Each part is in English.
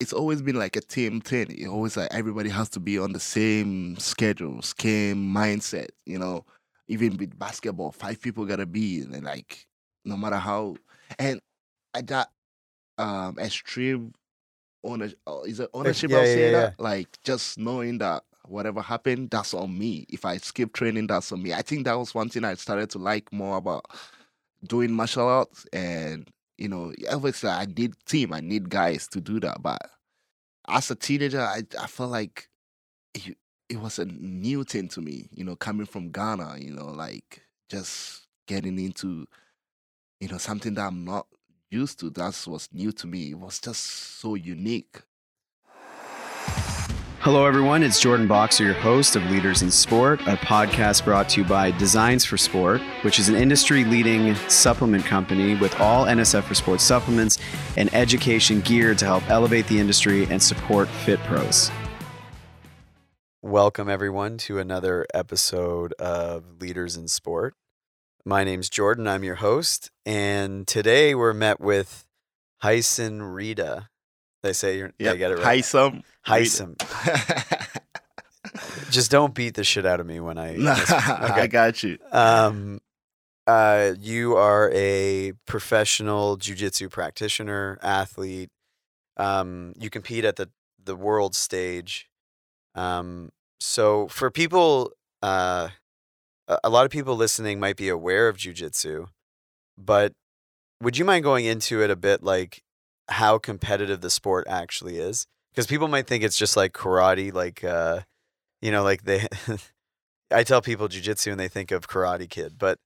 it's always been like a team thing. It always like everybody has to be on the same schedule, same mindset. You know, even with basketball, five people gotta be and like no matter how and I that um extreme ownership is it ownership yeah, I'll yeah, say yeah, that like just knowing that whatever happened that's on me if I skip training that's on me I think that was one thing I started to like more about doing martial arts and you know obviously I need team I need guys to do that but as a teenager I I felt like it, it was a new thing to me you know coming from Ghana you know like just getting into you know something that I'm not used to. That's what's new to me. It was just so unique. Hello, everyone. It's Jordan Bokser, your host of Leaders in Sport, a podcast brought to you by Designs for Sport, which is an industry leading supplement company with all NSF for Sports supplements and education geared to help elevate the industry and support fit pros. Welcome, everyone, to another episode of Leaders in Sport. My name's Jordan. I'm your host. And today we're met with Haisam Rida. They say you're, Yeah, I get it right. Hisam. Hyson. Just don't beat the shit out of me when I. Nah, Okay. I got you. Um, uh, you are a professional jujitsu practitioner, athlete. Um, you compete at the the world stage. Um, so for people, uh, a a lot of people listening might be aware of jujitsu, but would you mind going into it a bit, like how competitive the sport actually is? Because people might think it's just like karate, like uh, you know, like they. I tell people jujitsu and they think of Karate Kid, but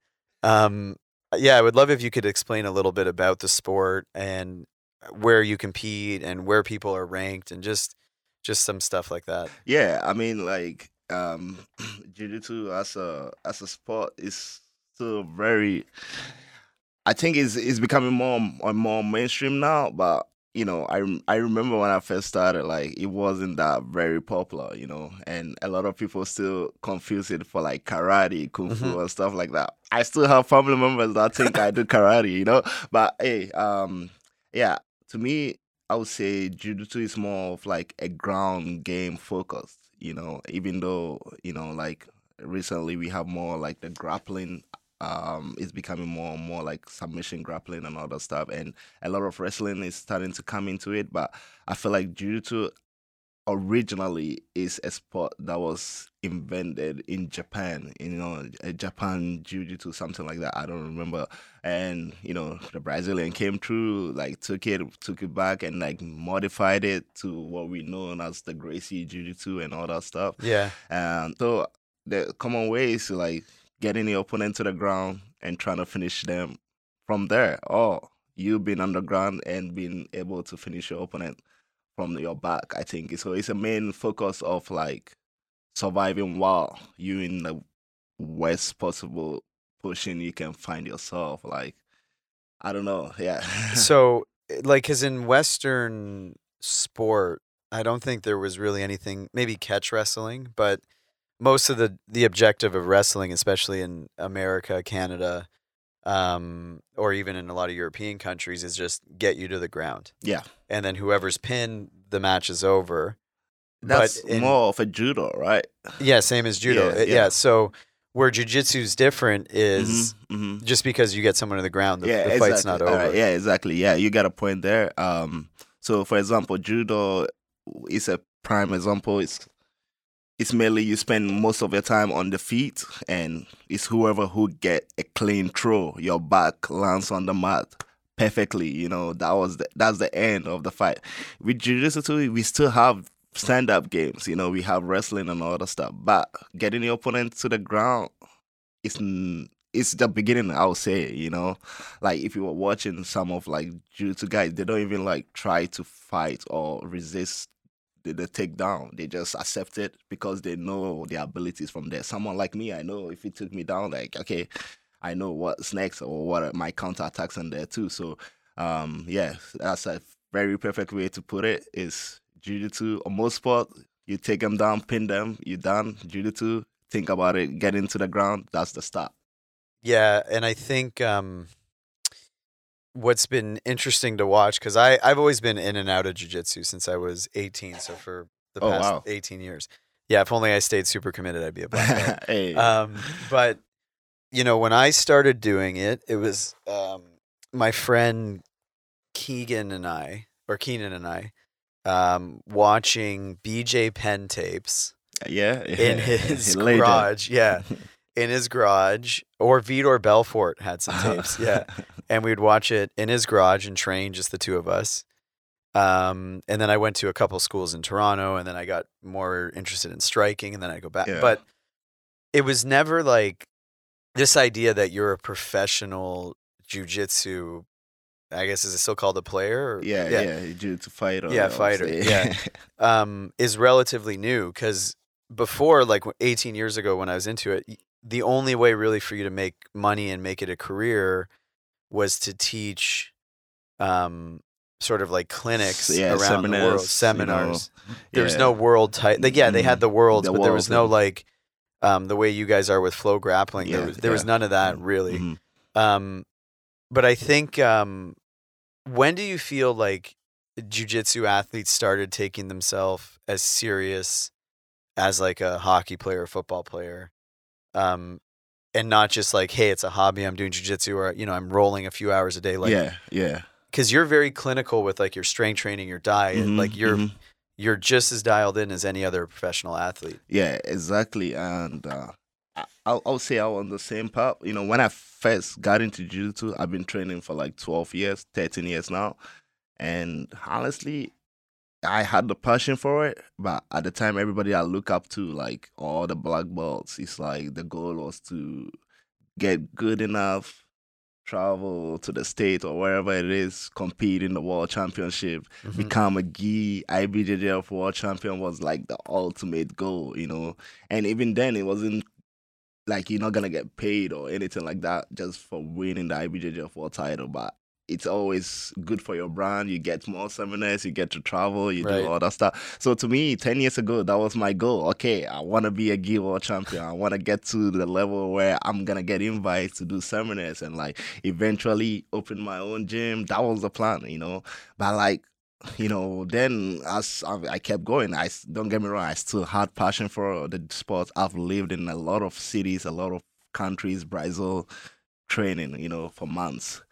um, yeah, I would love if you could explain a little bit about the sport and where you compete and where people are ranked and just just some stuff like that. Yeah, I mean, like, um, jiu-jitsu as a as a sport is still very. I think it's it's becoming more and more mainstream now, but you know, I I remember when I first started, like it wasn't that very popular, you know, and a lot of people still confuse it for like karate, kung fu, Mhm. and stuff like that. I still have family members that think I do karate, you know, but hey, um, yeah, to me, I would say jiu-jitsu is more of like a ground game focused, you know, even though, you know, like recently we have more like the grappling um is becoming more and more like submission grappling and all that stuff and a lot of wrestling is starting to come into it but I feel like jiu-jitsu originally is a sport that was invented in Japan, you know, a Japan jiu-jitsu, something like that. I don't remember. And, you know, the Brazilian came through, like took it, took it back and like modified it to what we know as the Gracie jiu-jitsu and all that stuff. Yeah, And so the common way is to like getting the opponent to the ground and trying to finish them from there. Or you being on the ground and being able to finish your opponent from your back, I think. So it's a main focus of like surviving while you in the worst possible position you can find yourself. Like I don't know. Yeah. so eh, like because in Western sport, I don't think there was really anything. Maybe catch wrestling, but most of the the objective of wrestling, especially in America, Canada. Um, or even in a lot of European countries, is just get you to the ground. yeah. and then whoever's pinned, the match is over. That's in, more of a judo, right? yeah, same as judo. Yeah, Uh, yeah. yeah. So where jujitsu's different is Mhm, mhm. just because you get someone to the ground, the, yeah, the exactly. fight's not over. right, Yeah, exactly. Yeah, you got a point there. Um, so for example, judo is a prime example. It's it's mainly you spend most of your time on the feet, and it's whoever who get a clean throw, your back lands on the mat perfectly. You know that was the, that's the end of the fight. With jiu-jitsu, we still have stand-up games. You know, we have wrestling and all that stuff, but getting the opponent to the ground is it's the beginning. I would say, you know, like if you were watching some of like jiu-jitsu guys, they don't even like try to fight or resist the, the takedown. They just accept it because they know their abilities from there. Someone like me, I know if it took me down, like okay, I know what's next or what are my counterattacks in there too. So, um, yeah, that's a very perfect way to put it. Is jiu-jitsu or most sport, you take them down, pin them, you done. Jiu-jitsu, think about it, get into the ground. That's the start. Yeah, and I think um, what's been interesting to watch because I I've always been in and out of jujitsu since I was 18. So for the Oh, past wow. 18 years, yeah. If only I stayed super committed, I'd be a black belt. hey. um, but you know, when I started doing it, it was um, my friend Keegan and I, or Keenan and I, um, watching BJ Penn tapes yeah. in his garage. Yeah, in his garage, or Vitor Belfort had some tapes. Yeah, and we'd watch it in his garage and train just the two of us. Um, and then I went to a couple schools in Toronto, and then I got more interested in striking, and then I go back. Yeah. But it was never like this idea that you're a professional jujitsu. I guess is it still called a player? Or, yeah, yeah, Due to fighter. Yeah, fighter, yeah. um, is relatively new because before, like 18 years ago, when I was into it, the only way really for you to make money and make it a career was to teach, um, sort of like clinics yeah, around the world, seminars, you know, seminars. there was no world type. Like, yeah, they had Mhm. the worlds, The but there was no like, um, the way you guys are with flow grappling. there Yeah, was there was none of that really. Mhm. Um, but I think um, when do you feel like jujitsu athletes started taking themselves as serious as like a hockey player, or football player, um, and not just like, hey, it's a hobby. I'm doing jujitsu, or you know, I'm rolling a few hours a day. Like, yeah, yeah. because you're very clinical with like your strength training, your diet. Mhm, Like you're mhm. you're just as dialed in as any other professional athlete. Yeah, exactly. And uh, I'll, I'll say I'm on the same path. You know, when I first got into jiu-jitsu, I've been training for like 12 years, 13 years now. And honestly, I had the passion for it, but at the time, everybody I look up to, like all the black belts, it's like the goal was to get good enough, travel to the state or wherever it is, compete in the world championship, Mhm. become a gi IBJJF world champion was like the ultimate goal, you know. And even then, it wasn't like you're not gonna get paid or anything like that just for winning the IBJJF world title, but it's always good for your brand. You get more seminars, you get to travel, you Right. do all that stuff. So to me, ten years ago, that was my goal. Okay, I want to be a gi world champion. I want to get to the level where I'm gonna get invites to do seminars and like eventually open my own gym. That was the plan, you know. But like you know, then as I I kept going, I don't get me wrong, I still had passion for the sport. I've lived in a lot of cities, a lot of countries, Brazil, training, you know, for months.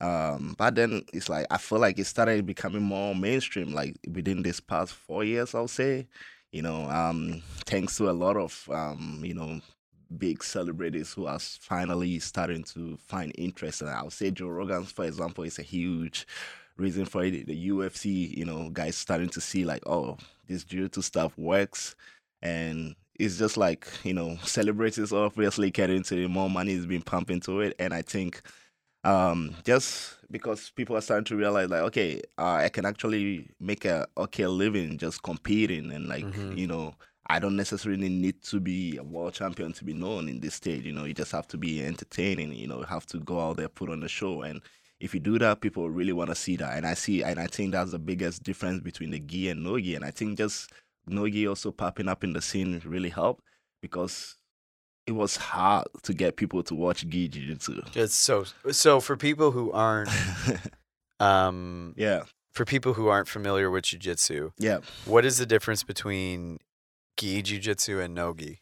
Um, but then it's like I feel like it started becoming more mainstream, like within this past four years, I'll say. You know, um, thanks to a lot of um, you know, big celebrities who are finally starting to find interest. And I'll say Joe Rogan, for example, is a huge reason for it. The UFC, you know, guys starting to see like, oh, this jiu-jitsu stuff works, and it's just like you know, celebrities obviously get into it, more money is being pumped into it, and I think um just because people are starting to realize like okay uh, i can actually make a okay living just competing and like Mhm. you know i don't necessarily need to be a world champion to be known in this stage you know you just have to be entertaining you know you have to go out there put on a show. And if you do that people really want to see that. And i see and i think that's the biggest difference between the gi and no gi. And i think just no gi also popping up in the scene really helped because it was hard to get people to watch gi jiu-jitsu It's so so for people who aren't um yeah for people who aren't familiar with jujitsu, yeah what is the difference between gi jujitsu and no gi?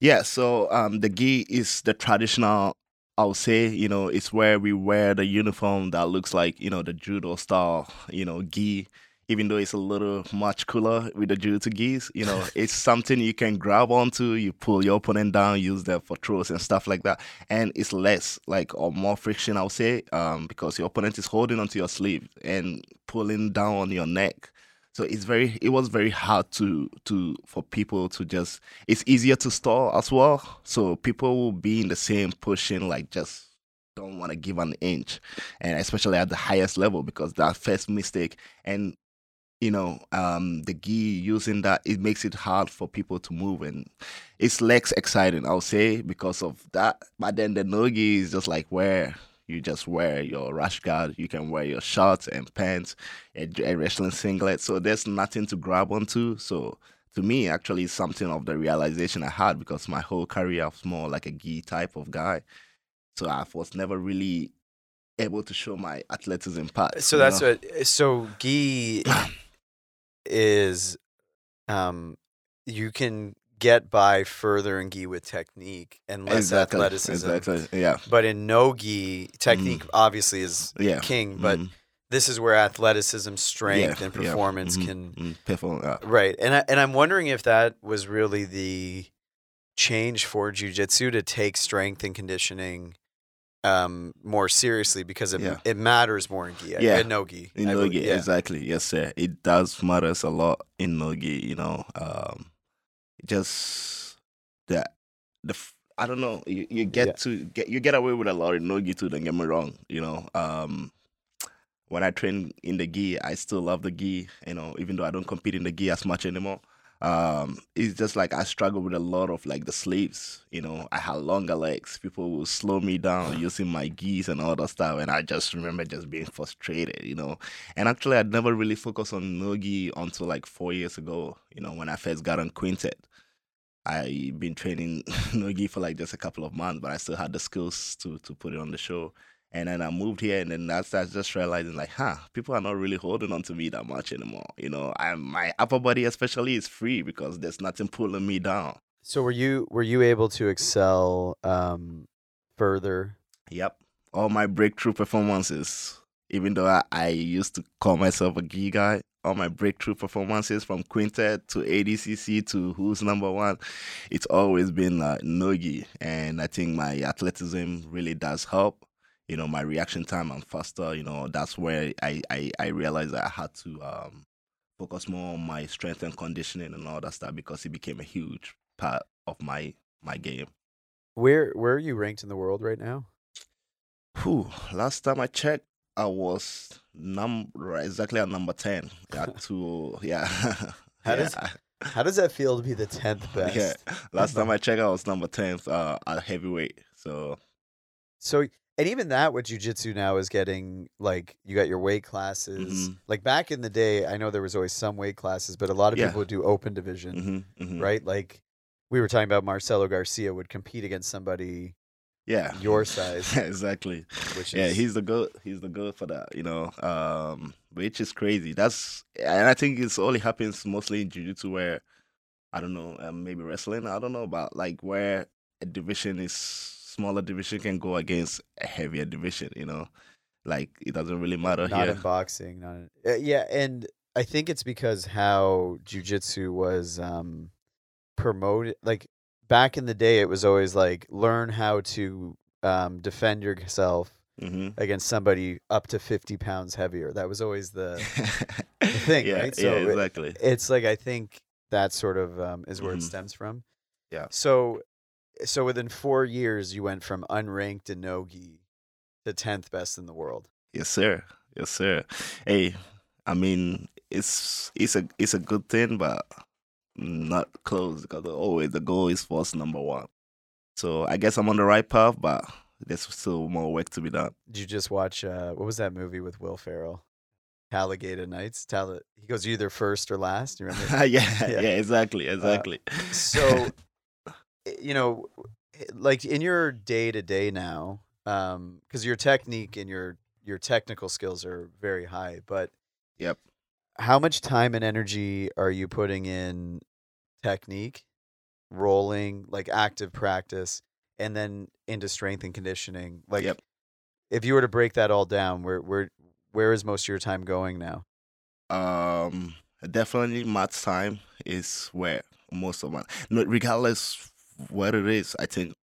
Yeah, so um, the gi is the traditional. I'll say, you know, it's where we wear the uniform that looks like, you know, the judo style, you know, gi. Even though it's a little much cooler with the judo gis, you know, it's something you can grab onto. You pull your opponent down, use them for throws and stuff like that, and it's less like or more friction, I'll say, um, because your opponent is holding onto your sleeve and pulling down on your neck. So it's very it was very hard to to for people to just it's easier to stall as well. So people will be in the same pushing like just don't want to give an inch. And especially at the highest level because that first mistake and you know, um, the gi using that it makes it hard for people to move and it's less exciting, I'll say, because of that. But then the no gi is just like where you just wear your rash guard, you can wear your shorts and pants, a, a wrestling singlet. So there's nothing to grab onto. So to me, actually, it's something of the realization I had because my whole career was more like a gi type of guy. So I was never really able to show my athleticism part. So that's know? what. So gi is, um, you can get by further in gi with technique and less exactly, athleticism. Exactly. Yeah. But in no gi, technique obviously is Yeah. king. But Mhm. this is where athleticism, strength, Yeah, and yeah, performance mhm, can piffle perform. Yeah. right. And I, and I'm wondering if that was really the change for jujitsu to take strength and conditioning um more seriously because it Yeah. it matters more in gi Yeah. and no gi. In I Nogi, yeah. exactly. Yes, sir. It does matters a lot in Nogi, you know. Um just the the I don't know, you, you get Yeah. to get you get away with a lot in Nogi too, don't get me wrong, you know. Um when I train in the gi, I still love the gi, you know, even though I don't compete in the gi as much anymore. Um, it's just like I struggle with a lot of like the sleeves, you know. I had longer legs. People will slow me down using my gis and all that stuff, and I just remember just being frustrated, you know. And actually, I'd never really focused on nogi until like four years ago, you know, when I first got on Quintet. I been training nogi for like just a couple of months, but I still had the skills to to put it on the show. And then I moved here, and then that's that's just realizing like, huh, people are not really holding on to me that much anymore. You know, I my upper body especially is free because there's nothing pulling me down. So were you were you able to excel um further? Yep, all my breakthrough performances, even though I, I used to call myself a gi guy, all my breakthrough performances from quintet to ADCC to who's number one, it's always been uh, nogi, and I think my athleticism really does help. You know, my reaction time I'm faster. You know, that's where I I, I realized that I had to um, focus more on my strength and conditioning and all that stuff because it became a huge part of my my game. Where where are you ranked in the world right now? Whew, last time I checked, I was number exactly at number ten. Yeah, to yeah. How yeah, does- How does that feel to be the tenth best? yeah. Last time I checked, I was number tenth uh, at heavyweight. So So and even that with jujitsu now is getting like you got your weight classes. Mhm. Like back in the day, I know there was always some weight classes, but a lot of Yeah. people would do open division, mhm, mhm. right? Like we were talking about Marcelo Garcia would compete against somebody yeah, your size, exactly. which is Yeah, he's the good. He's the good for that. You know, um, which is crazy. That's and I think it's only happens mostly in jiu-jitsu where I don't know, um, maybe wrestling. I don't know about like where a division is smaller division can go against a heavier division. You know, like it doesn't really matter not here. in boxing, not in, uh, yeah, and I think it's because how jujitsu was um promoted. Like back in the day, it was always like learn how to um defend yourself hmm against somebody up to fifty pounds heavier. That was always the. thing, yeah, right? So yeah, it- exactly. It's like I think that sort of um, is where it Mhm. stems from. Yeah. So, so within four years, you went from unranked in nogi to tenth best in the world. Yes, sir. Yes, sir. Hey, I mean, it's it's a it's a good thing, but not close because always the goal is first number one. So I guess I'm on the right path, but there's still more work to be done. Did you just watch uh, what was that movie with Will Ferrell? Talladega Nights. Tal- he goes either first or last. You remember? yeah, Yeah. yeah, exactly, exactly. so, eh, you know, eh, like in your day to day now, um, because your technique and your your technical skills are very high, but Yep. how much time and energy are you putting in technique, rolling, like active practice, and then into strength and conditioning? Like, Yep. if you were to break that all down, where where where is most of your time going now? Um, definitely math time is where most of my no, regardless what it is, I think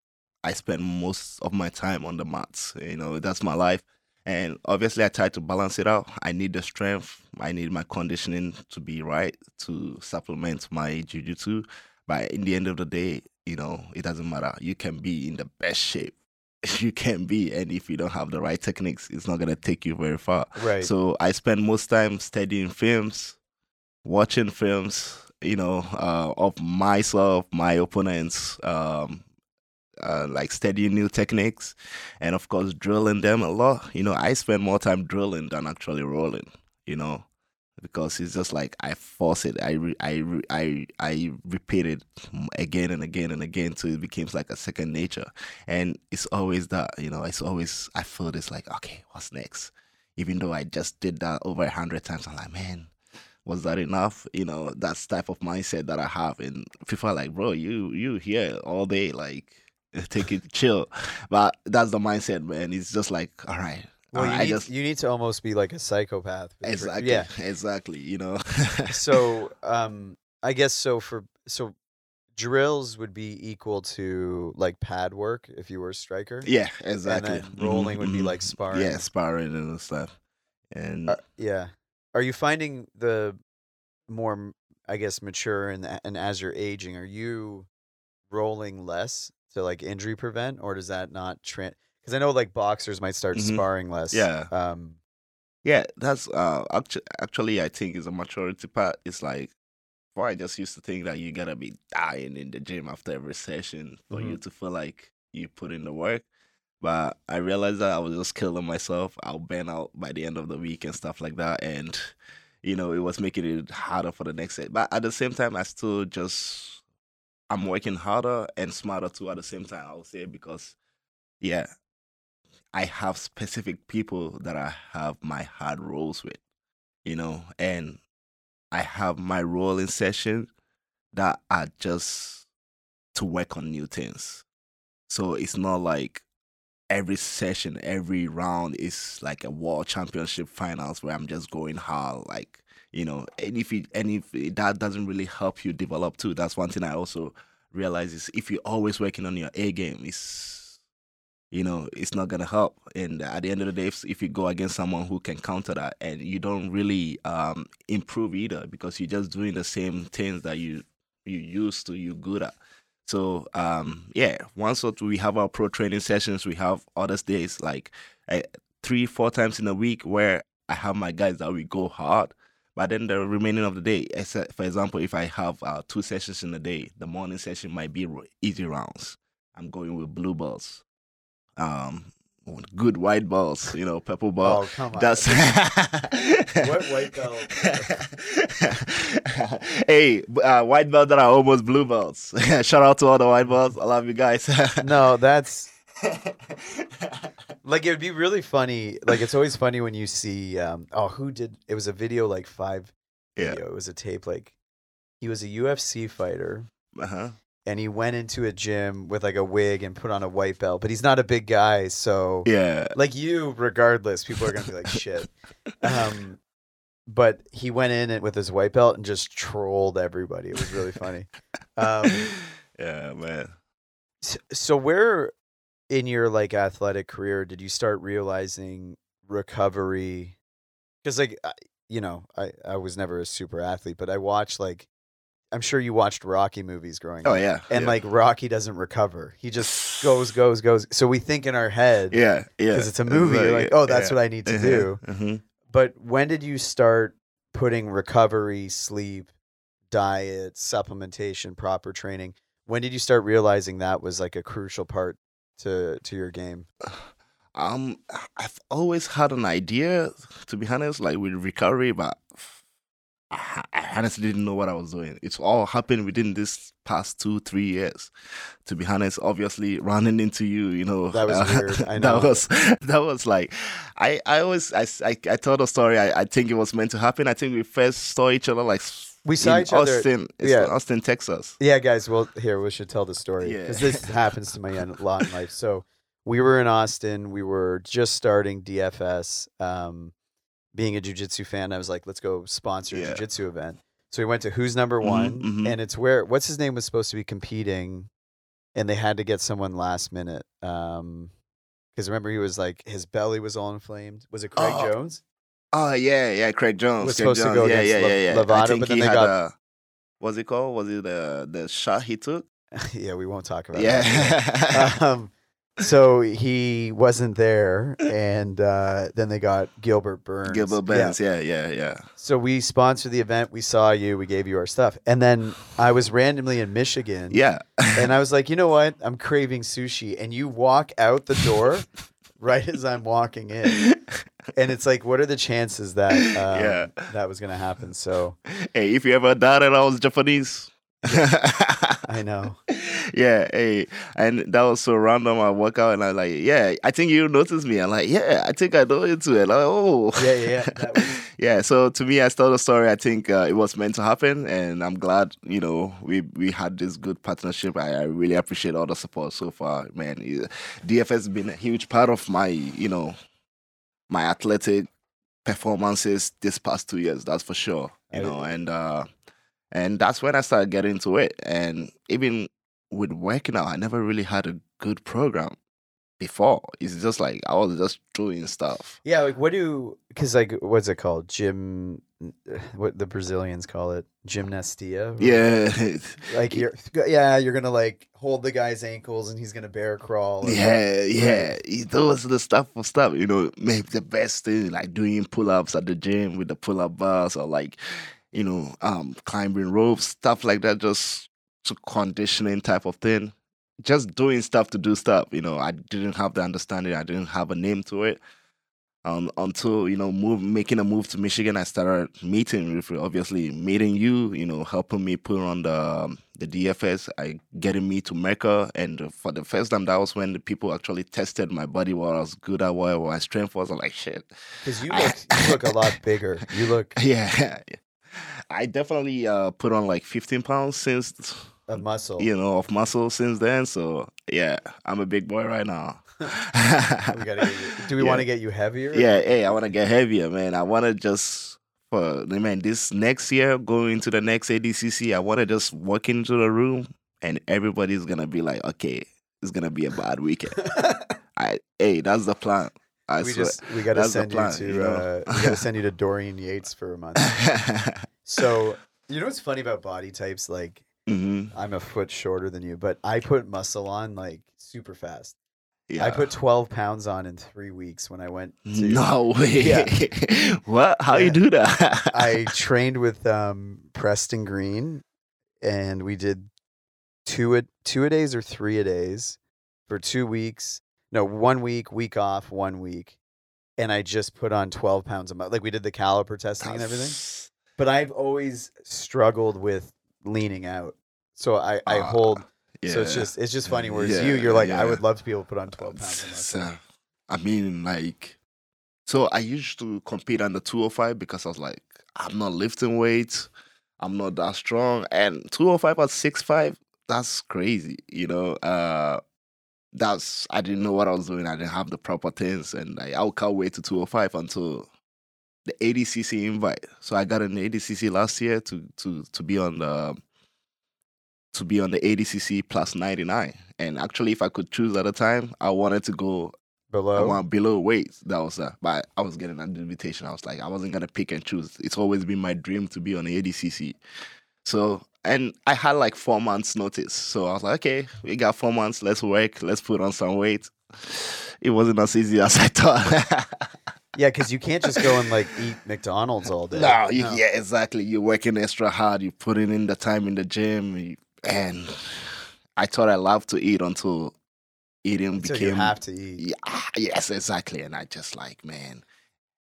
I spend most of my time on the mats. You know, that's my life. And obviously I try to balance it out. I need the strength, I need my conditioning to be right to supplement my jiu-jitsu. But in the end of the day, you know, it doesn't matter. You can be in the best shape you can be and if you don't have the right techniques, it's not gonna take you very far. Right. So I spend most time studying films, watching films, you know, uh, of myself, my opponents, um, uh, like studying new techniques, and of course drilling them a lot. You know, I spend more time drilling than actually rolling. You know, because it's just like I force it. I re, I re, I I repeat it again and again and again till it becomes like a second nature. And it's always that you know. It's always I feel this like okay, what's next? Even though I just did that over a hundred times, I'm like, man, was that enough? You know, that's type of mindset that I have. And people are like, bro, you you here all day, like take it chill. But that's the mindset, man. It's just like, all right. Well, all you, right, need, just you need to almost be like a psychopath. exactly, Yeah. exactly. You know. So, um, I guess so for so drills would be equal to like pad work if you were a striker. yeah, exactly. then rolling Mhm, would be mhm. like sparring. Yeah, sparring and stuff. And Uh, yeah. Are you finding the more, i guess, mature and and as you're aging, are you rolling less to like injury prevent, or does that not trend? Because I know like boxers might start Mhm. sparring less. Yeah. Um. Yeah, that's uh actually, actually I think is a maturity part. It's like before I just used to think that you gotta be dying in the gym after every session for you to feel like you put in the work. But I realized that I was just killing myself. I'll burn out by the end of the week and stuff like that. And you know, it was making it harder for the next set. But at the same time I still just I'm working harder and smarter too at the same time, I would say, because yeah, I have specific people that I have my hard roles with, you know, and I have my rolling session that are just to work on new things. So it's not like every session, every round is like a world championship finals where I'm just going hard, like you know. And if it, and if it- that doesn't really help you develop too, that's one thing I also realize is if you're always working on your A game, it's you know it's not gonna help. And at the end of the day, if, if you go against someone who can counter that, and you don't really um, improve either because you're just doing the same things that you you used to, you're good at. So um, yeah, once or two, we have our pro training sessions. We have other days like uh, three, four times in a week where I have my guys that we go hard. But then the remaining of the day, for example, if I have uh, two sessions in a day, the morning session might be easy rounds. I'm going with blue balls, um, good white balls, you know, purple ball. oh come on. That's What white belt? hey, uh, white belt that are almost blue belts. Shout out to all the white belts. I love you guys. no, that's like it would be really funny. Like it's always funny when you see. Um, oh, who did? It was a video like five. Yeah. Video. It was a tape. Like he was a UFC fighter. uh-huh. and he went into a gym with like a wig and put on a white belt, but he's not a big guy, so Yeah. like you, regardless, people are gonna be like shit. Um, but he went in it with his white belt and just trolled everybody. It was really funny. Um, yeah, man. s- so where in your like athletic career did you start realizing recovery? Because like I- you know, I I was never a super athlete, but I watched like. I'm sure you watched Rocky movies growing Oh up. Oh yeah. and yeah. like Rocky doesn't recover. He just goes, goes, goes. So we think in our head, yeah, yeah. because it's a movie. You're like, oh, that's what I need to do. hmm But when did you start putting recovery, sleep, diet, supplementation, proper training? When did you start realizing that was like a crucial part to to your game? Um, I've always had an idea, to be honest, like with recovery, but I, I honestly didn't know what I was doing. It's all happened within this past two, three years. To be honest, obviously running into you, you know, That was weird, I know. that was that was like, I I always I I, I told a story. I, I think it was meant to happen. I think we first saw each other like We saw in each other- Austin, it's yeah. Austin, Texas. Yeah, guys. Well, here we should tell the story Yeah. because this happens to me a lot in life. So we were in Austin. We were just starting DFS. Um, being a jujitsu fan, I was like, let's go sponsor a Yeah. jujitsu event. So we went to Who's Number Mhm, One, mhm. and it's where what's his name was supposed to be competing, and they had to get someone last minute. Um, because remember he was like his belly was all inflamed. Was it Craig Oh. Jones? Oh yeah, yeah, Craig Jones. Was Craig supposed to go yeah, against yeah, yeah, yeah. Lovato, I think but then he they had got- a, what's it called? Was it the the shot he took? yeah, we won't talk about Yeah. that. um, so he wasn't there, and uh, then they got Gilbert Burns. Gilbert Yeah. Burns. Yeah, yeah, yeah. So we sponsored the event. We saw you. We gave you our stuff, and then I was randomly in Michigan. Yeah. And I was like, you know what? I'm craving sushi. And you walk out the door right as I'm walking in, and it's like, what are the chances that um, Yeah. that was gonna happen? So hey, if you ever doubted I was Japanese. I know. yeah, hey, and that was so random. I walk out and I'm like, yeah, I think you noticed me. I'm like, yeah, I think I know you too. And like, oh, Yeah, yeah, yeah. Was, yeah. So to me, I told the story. I think uh, it was meant to happen, and I'm glad you know we we had this good partnership. I, I really appreciate all the support so far, man. DFS has been a huge part of my you know my athletic performances this past two years. That's for sure. You know, and uh, and that's when I started getting into it. And even with working out, I never really had a good program before. It's just like I was just doing stuff. yeah, like what do because like what's it called? Gym, what the Brazilians call it, gymnastia. Yeah, like you're yeah, you're gonna like hold the guy's ankles and he's gonna bear crawl. yeah, yeah. Those are the stuff for stuff. You know, maybe the best thing like doing pull ups at the gym with the pull up bars or like, you know, um, climbing ropes, stuff like that. Just to conditioning type of thing. Just doing stuff to do stuff. You know, I didn't have the understanding. I didn't have a name to it. Um, until you know, move making a move to Michigan, I started meeting with obviously meeting you. You know, helping me put on the um, the DFS, I getting me to Mecca, and for the first time, that was when the people actually tested my body, what I was good at, what my strength was. I'm like, shit, Because you look you look a lot bigger. You look yeah. I definitely uh, put on like 15 pounds since a muscle. you know of muscle since then. So yeah, I'm a big boy right now. We gotta do we Yeah. want to get you heavier? Yeah, hey, I want to get heavier, man. I want to just for man this next year going into the next ADCC. I want to just walk into the room and everybody's gonna be like, okay, it's gonna be a bad weekend. I hey, that's the plan. I we swear. just we gotta That's send plan, you to you know? uh, we gotta send you to Dorian Yates for a month. So you know what's funny about body types? Like hmm I'm a foot shorter than you, but I put muscle on like super fast. Yeah. I put 12 pounds on in three weeks when I went to. no way. Yeah. what? How Yeah. you do that? I trained with um, Preston Green, and we did two a two a days or three a days for two weeks. No, one week, week off, one week, and I just put on 12 pounds a month. Like we did the caliper testing and everything. But I've always struggled with leaning out, so I I Ah, hold. So it's just it's just funny. Whereas Yeah, you, you're like, yeah. I would love to be able to put on 12 pounds So. I mean, like, so I used to compete on the 205 because I was like, I'm not lifting weights, I'm not that strong, and 205 at 6'5, that's crazy, you know. Uh, that's I didn't know what I was doing. I didn't have the proper things, and I, I can't wait to 205 until the ADCC invite. So I got an ADCC last year to to to be on the to be on the ADCC plus 99. And actually, if I could choose at the time, I wanted to go below. I want below weight. That was uh, but I was getting an invitation. I was like, I wasn't gonna pick and choose. It's always been my dream to be on the ADCC. So and I had like four months notice. So I was like, okay, we got four months. Let's work. Let's put on some weight. It wasn't as easy as I thought. yeah, because you can't just go and like eat McDonald's all day. no, you, yeah, exactly. You're working extra hard. You're putting in the time in the gym, you- and I thought I loved to eat until eating Until became you have to eat. Yeah, ah, yes, exactly. And I just like, man.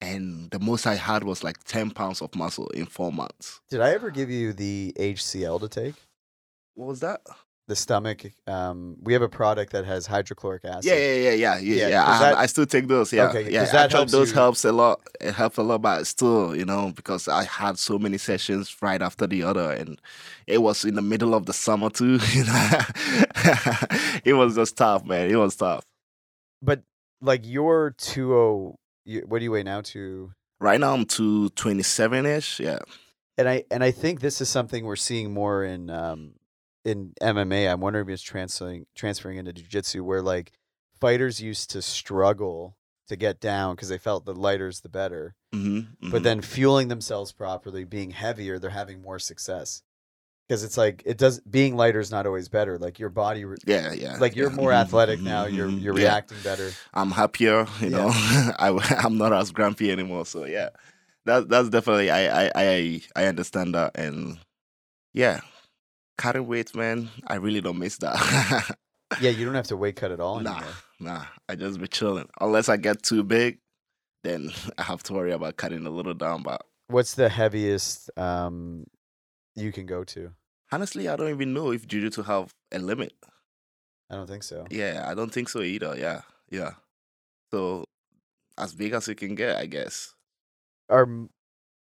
And the most I had was like 10 pounds of muscle in four months. Did I ever give you the HCl to take? What was that? The stomach. Um, we have a product that has hydrochloric acid. Yeah, yeah, yeah, yeah, yeah. Yeah, yeah. I, that- I still take those. Yeah, Okay, yeah. that helps those you- helps a lot. It helps a lot, but still, you know, because I had so many sessions right after the other, and it was in the middle of the summer too. You know, it was just tough, man. It was tough. But like your two oh, what do you weigh now? To Right now, I'm two twenty seven ish. Yeah. and I and I think this is something we're seeing more in um in MMA. I'm wondering if it's transferring transferring into jiu-jitsu where like fighters used to struggle to get down because they felt the lighter's the better. Mm-hmm, But then fueling themselves properly, being heavier, they're having more success. Because it's like it does being lighter is not always better. Like your body re- yeah, yeah. like you're yeah. more Mhm, athletic now, you're mhm. you're Yeah. reacting better. I'm happier, you Yeah. know. I I'm not as grumpy anymore. So yeah, that that's definitely I I I I understand that, and yeah, cutting weight, man. I really don't miss that. Yeah, you don't have to weight cut at all nah, anymore. nah, I just be chilling. Unless I get too big, then I have to worry about cutting a little down. But What's the heaviest um you can go to? honestly, I don't even know if jiu-jitsu have a limit. I don't think so. Yeah, I don't think so either. Yeah, yeah. So as big as you can get, I guess. Are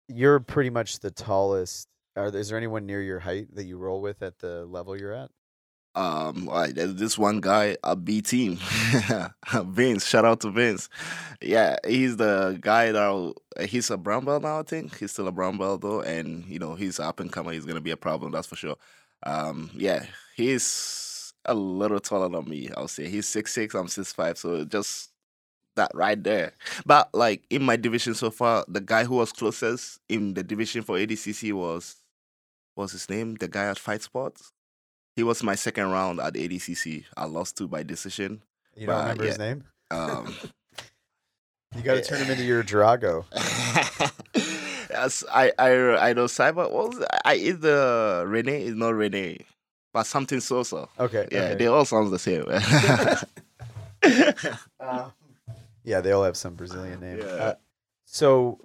you're pretty much the tallest? Are is there anyone near your height that you roll with at the level you're at? Um, like there's this one guy, a B team, Vince. Shout out to Vince. Yeah, he's the guy that he's a brown belt now. I think he's still a brown belt though, and you know he's up and coming. He's gonna be a problem, that's for sure. Um, yeah, he's a little taller than me. I'll say he's six six. I'm six five. So just that right there. But like in my division so far, the guy who was closest in the division for ADCC was what's his name? The guy at Fight Sports. He was my second round at ADCC. I lost to by decision. You don't Right, remember his name? Um, You got to turn him into your Drago. yes, I I I know Cyber. What was? I is the Rene is not Rene, but something Sosa. Okay. Yeah, okay. they all sound the same. yeah, they all have some Brazilian name. Yeah. Uh, so,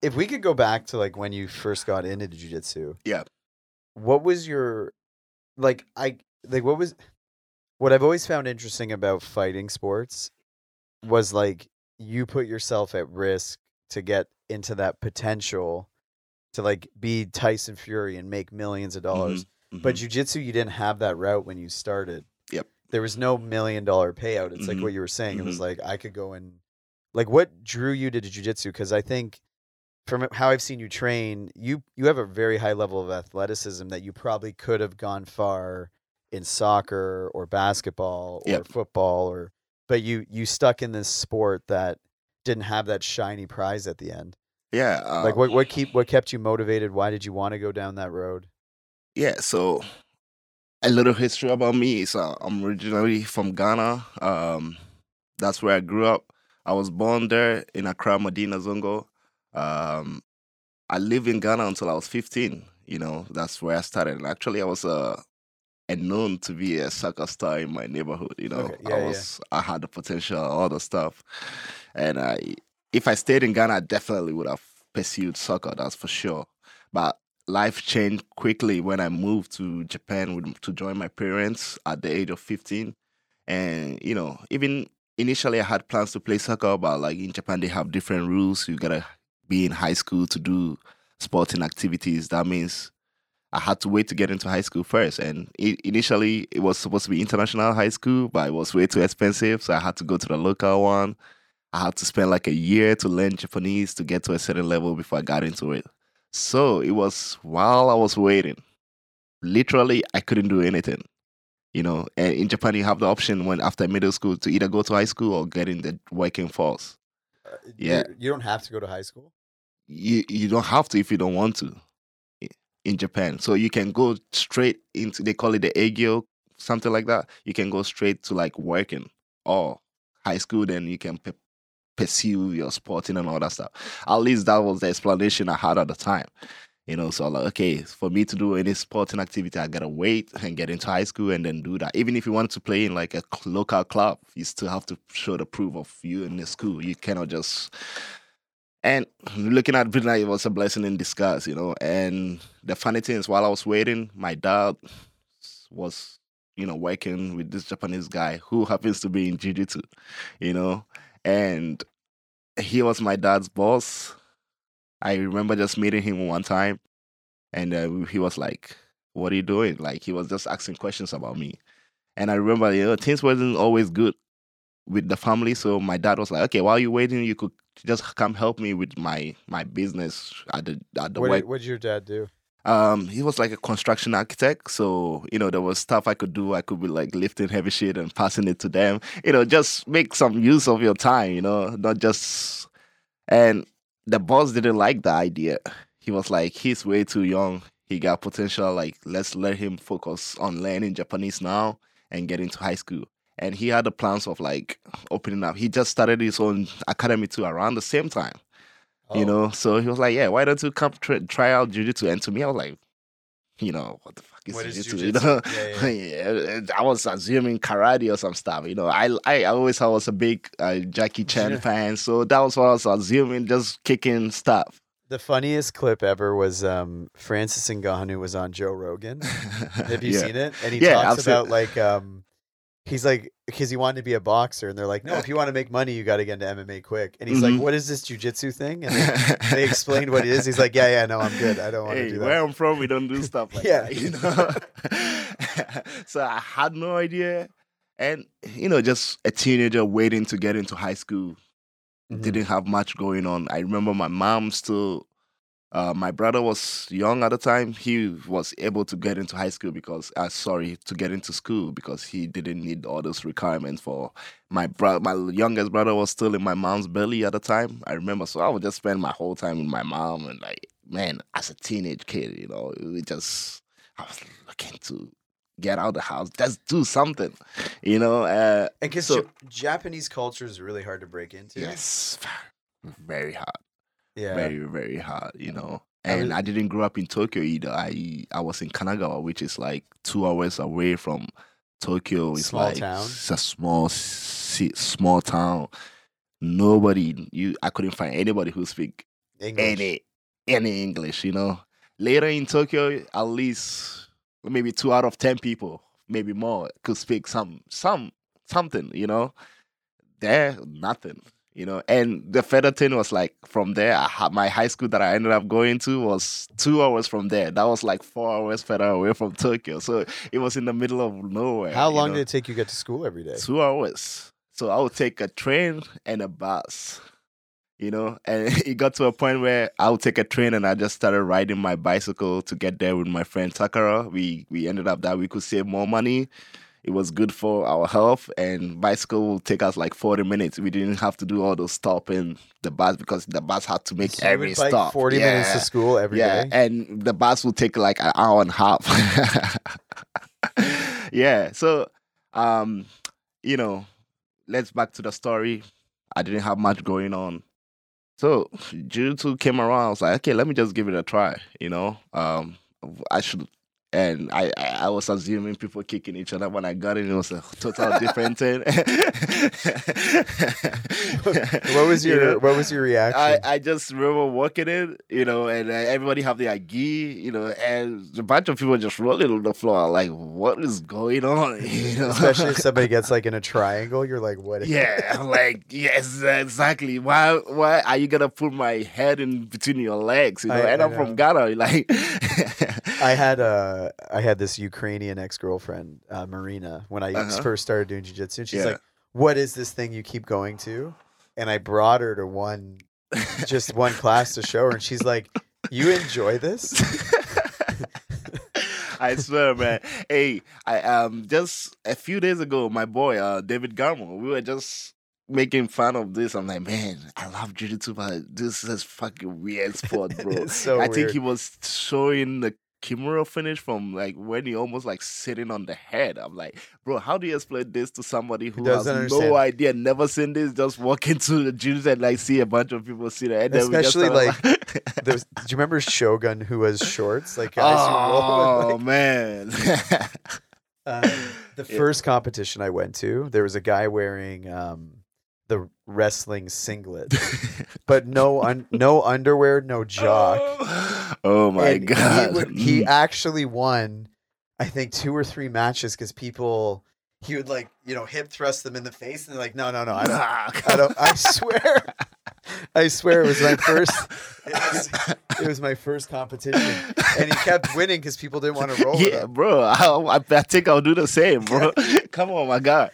if we could go back to like when you first got into jiu-jitsu. Yeah. What was your like I like what was what I've always found interesting about fighting sports was like you put yourself at risk to get into that potential to like be Tyson Fury and make millions of dollars. But Mhm. jujitsu, you didn't have that route when you started. Yep. There was no million dollar payout. It's like Mhm. what you were saying. It was Mhm. like I could go and like what drew you to jujitsu? Because I think from how I've seen you train, you you have a very high level of athleticism that you probably could have gone far in soccer or basketball or Yep. football or but you you stuck in this sport that didn't have that shiny prize at the end. yeah, like um, what what keep what kept you motivated? Why did you want to go down that road? Yeah, so a little history about me is uh, I'm originally from Ghana. Um, that's where I grew up. I was born there in Accra, Medina Zongo. Um, I lived in Ghana until I was 15. You know, that's where I started. And actually, I was uh, known to be a soccer star in my neighborhood. You know, Okay, yeah, I yeah. was I had the potential, all the stuff. And I, if I stayed in Ghana, I definitely would have pursued soccer. That's for sure. But life changed quickly when I moved to Japan with, to join my parents at the age of 15. And, you know, even initially I had plans to play soccer, but like in Japan, they have different rules. You gotta be in high school to do sporting activities. That means I had to wait to get into high school first. And i initially, it was supposed to be international high school, but it was way too expensive. So I had to go to the local one. I had to spend like a year to learn Japanese to get to a certain level before I got into it. So it was while I was waiting, literally, I couldn't do anything. You know, and in Japan, you have the option when after middle school to either go to high school or get in the working force. Uh, Yeah. you don't have to go to high school. You you don't have to if you don't want to in Japan. So you can go straight into they call it the agio, something like that. You can go straight to like working or high school, then you can pursue your sporting and all that stuff. At least that was the explanation I had at the time. You know, so like, okay, for me to do any sporting activity, I gotta wait and get into high school and then do that. Even if you want to play in like a local club, you still have to show the proof of you in the school. You cannot just. And looking at Britain, it was a blessing in disguise, you know. And the funny thing is, while I was waiting, my dad was, you know, working with this Japanese guy who happens to be in jiu-jitsu, you know, and he was my dad's boss. I remember just meeting him one time, and uh, he was like, "What are you doing?" Like he was just asking questions about me, and I remember, you know, things wasn't always good with the family. So my dad was like, "Okay, while you're waiting, you could just come help me with my my business at the at the What work." what did your dad do? Um, he was like a construction architect, so you know there was stuff I could do. I could be like lifting heavy shit and passing it to them. You know, just make some use of your time. You know, not just. And the boss didn't like the idea. He was like, he's way too young. He got potential. Like, let's let him focus on learning Japanese now and get into high school. And he had the plans of like opening up. He just started his own academy too around the same time Oh, you know. So he was like, "Yeah, why don't you come try, try out jujitsu?" And to me, I was like, you know, what the fuck is What is jiu-jitsu? You know? Yeah, yeah, I was assuming karate or some stuff. You know, I I, I always I was a big uh, Jackie Chan Yeah. fan, so that was what I was assuming, just kicking stuff. The funniest clip ever was um, Francis Ngannou was on Joe Rogan. Have you yeah. seen it? And he Yeah, talks I've about like um, he's like because he wanted to be a boxer, and they're like, no, if you want to make money, you got to get into MMA quick. And he's Mhm. like, what is this jujitsu thing? And they, they explained what it is. He's like, yeah, yeah, no, I'm good. I don't want to Hey, do where. I'm from, we don't do stuff like Yeah. that, you know. so I had no idea, and you know, just a teenager waiting to get into high school, Mhm. didn't have much going on. I remember my mom still. Uh, my brother was young at the time. He was able to get into high school because, uh, sorry, to get into school because he didn't need all those requirements for my brother. My youngest brother was still in my mom's belly at the time. I remember, so I would just spend my whole time with my mom and like, man, as a teenage kid, you know, it just I was looking to get out of the house, just do something, you know. Uh, And because so- Japanese culture is really hard to break into. yes, very hard Yeah. very very hard you know? I and I didn't grow up in tokyo either. I i was in kanagawa which is like two hours away from tokyo. It's Small like town? it's a small small town. Nobody you i couldn't find anybody who speak English. any any english you know? Later in tokyo at least maybe two out of ten people maybe more could speak some some something you know? There nothing you know and the further thing was like from there my high school that i ended up going to was two hours from there that was like four hours further away from tokyo so it was in the middle of nowhere How long know? did it take you to get to school every day? two hours. So I would take a train and a bus, you know, and it got to a point where I would take a train and I just started riding my bicycle to get there with my friend Takara. We we ended up that we could save more money. It was good for our health, and bicycle will take us like forty minutes. We didn't have to do all those stopping the bus because the bus had to make So every stop. Forty minutes to school every day. yeah, and the bus will take like an hour and a half. yeah, so um, you know, let's back to the story. I didn't have much going on. So Jiu-Jitsu came around. I was like, okay, let me just give it a try. You know, um, I should. And I, I, was assuming people kicking each other. When I got in, it was a total different thing. what was You your know? What was your reaction? I, I just remember walking in, you know, and uh, everybody have their gi, you know, and a bunch of people just rolling on the floor, like, what is going on? You know? Especially if somebody gets like in a triangle, you're like, what? yeah, I'm like, yes, exactly. Why why are you gonna put my head in between your legs? You know, I- and I I'm know. from Ghana, like I had uh I had this Ukrainian ex girlfriend, uh, Marina, when I Uh-huh. first started doing jujitsu. And she's Yeah. like, "What is this thing you keep going to?" And I brought her to one, just one class to show her, and she's like, "You enjoy this?" I swear, man. Hey, I um just a few days ago, my boy uh David Garmo, we were just making fun of this. I'm like, man, I love jiu-jitsu, but this is fucking weird sport, bro. So I think he was showing the Kimura finish from like when he almost like sitting on the head. I'm like, bro, how do you explain this to somebody who has understand. no idea, never seen this, just walk into the gyms and like see a bunch of people sit there, and then we just Especially, like, was- do you remember Shogun who has shorts? Like guys who roll with, oh like, man. Um, the Yeah. first competition I went to, there was a guy wearing um, the wrestling singlet, but no un- no underwear, no jock. Oh my And god. He, would, he Mm. actually won, I think, two or three matches because people he would like you know hip thrust them in the face and they're like, no, no, no, I don't. I don't. I swear, I swear, it was my first. It was, it was my first competition, and he kept winning because people didn't want to roll yeah, bro. I, I think I'll do the same, bro. Come on, my god.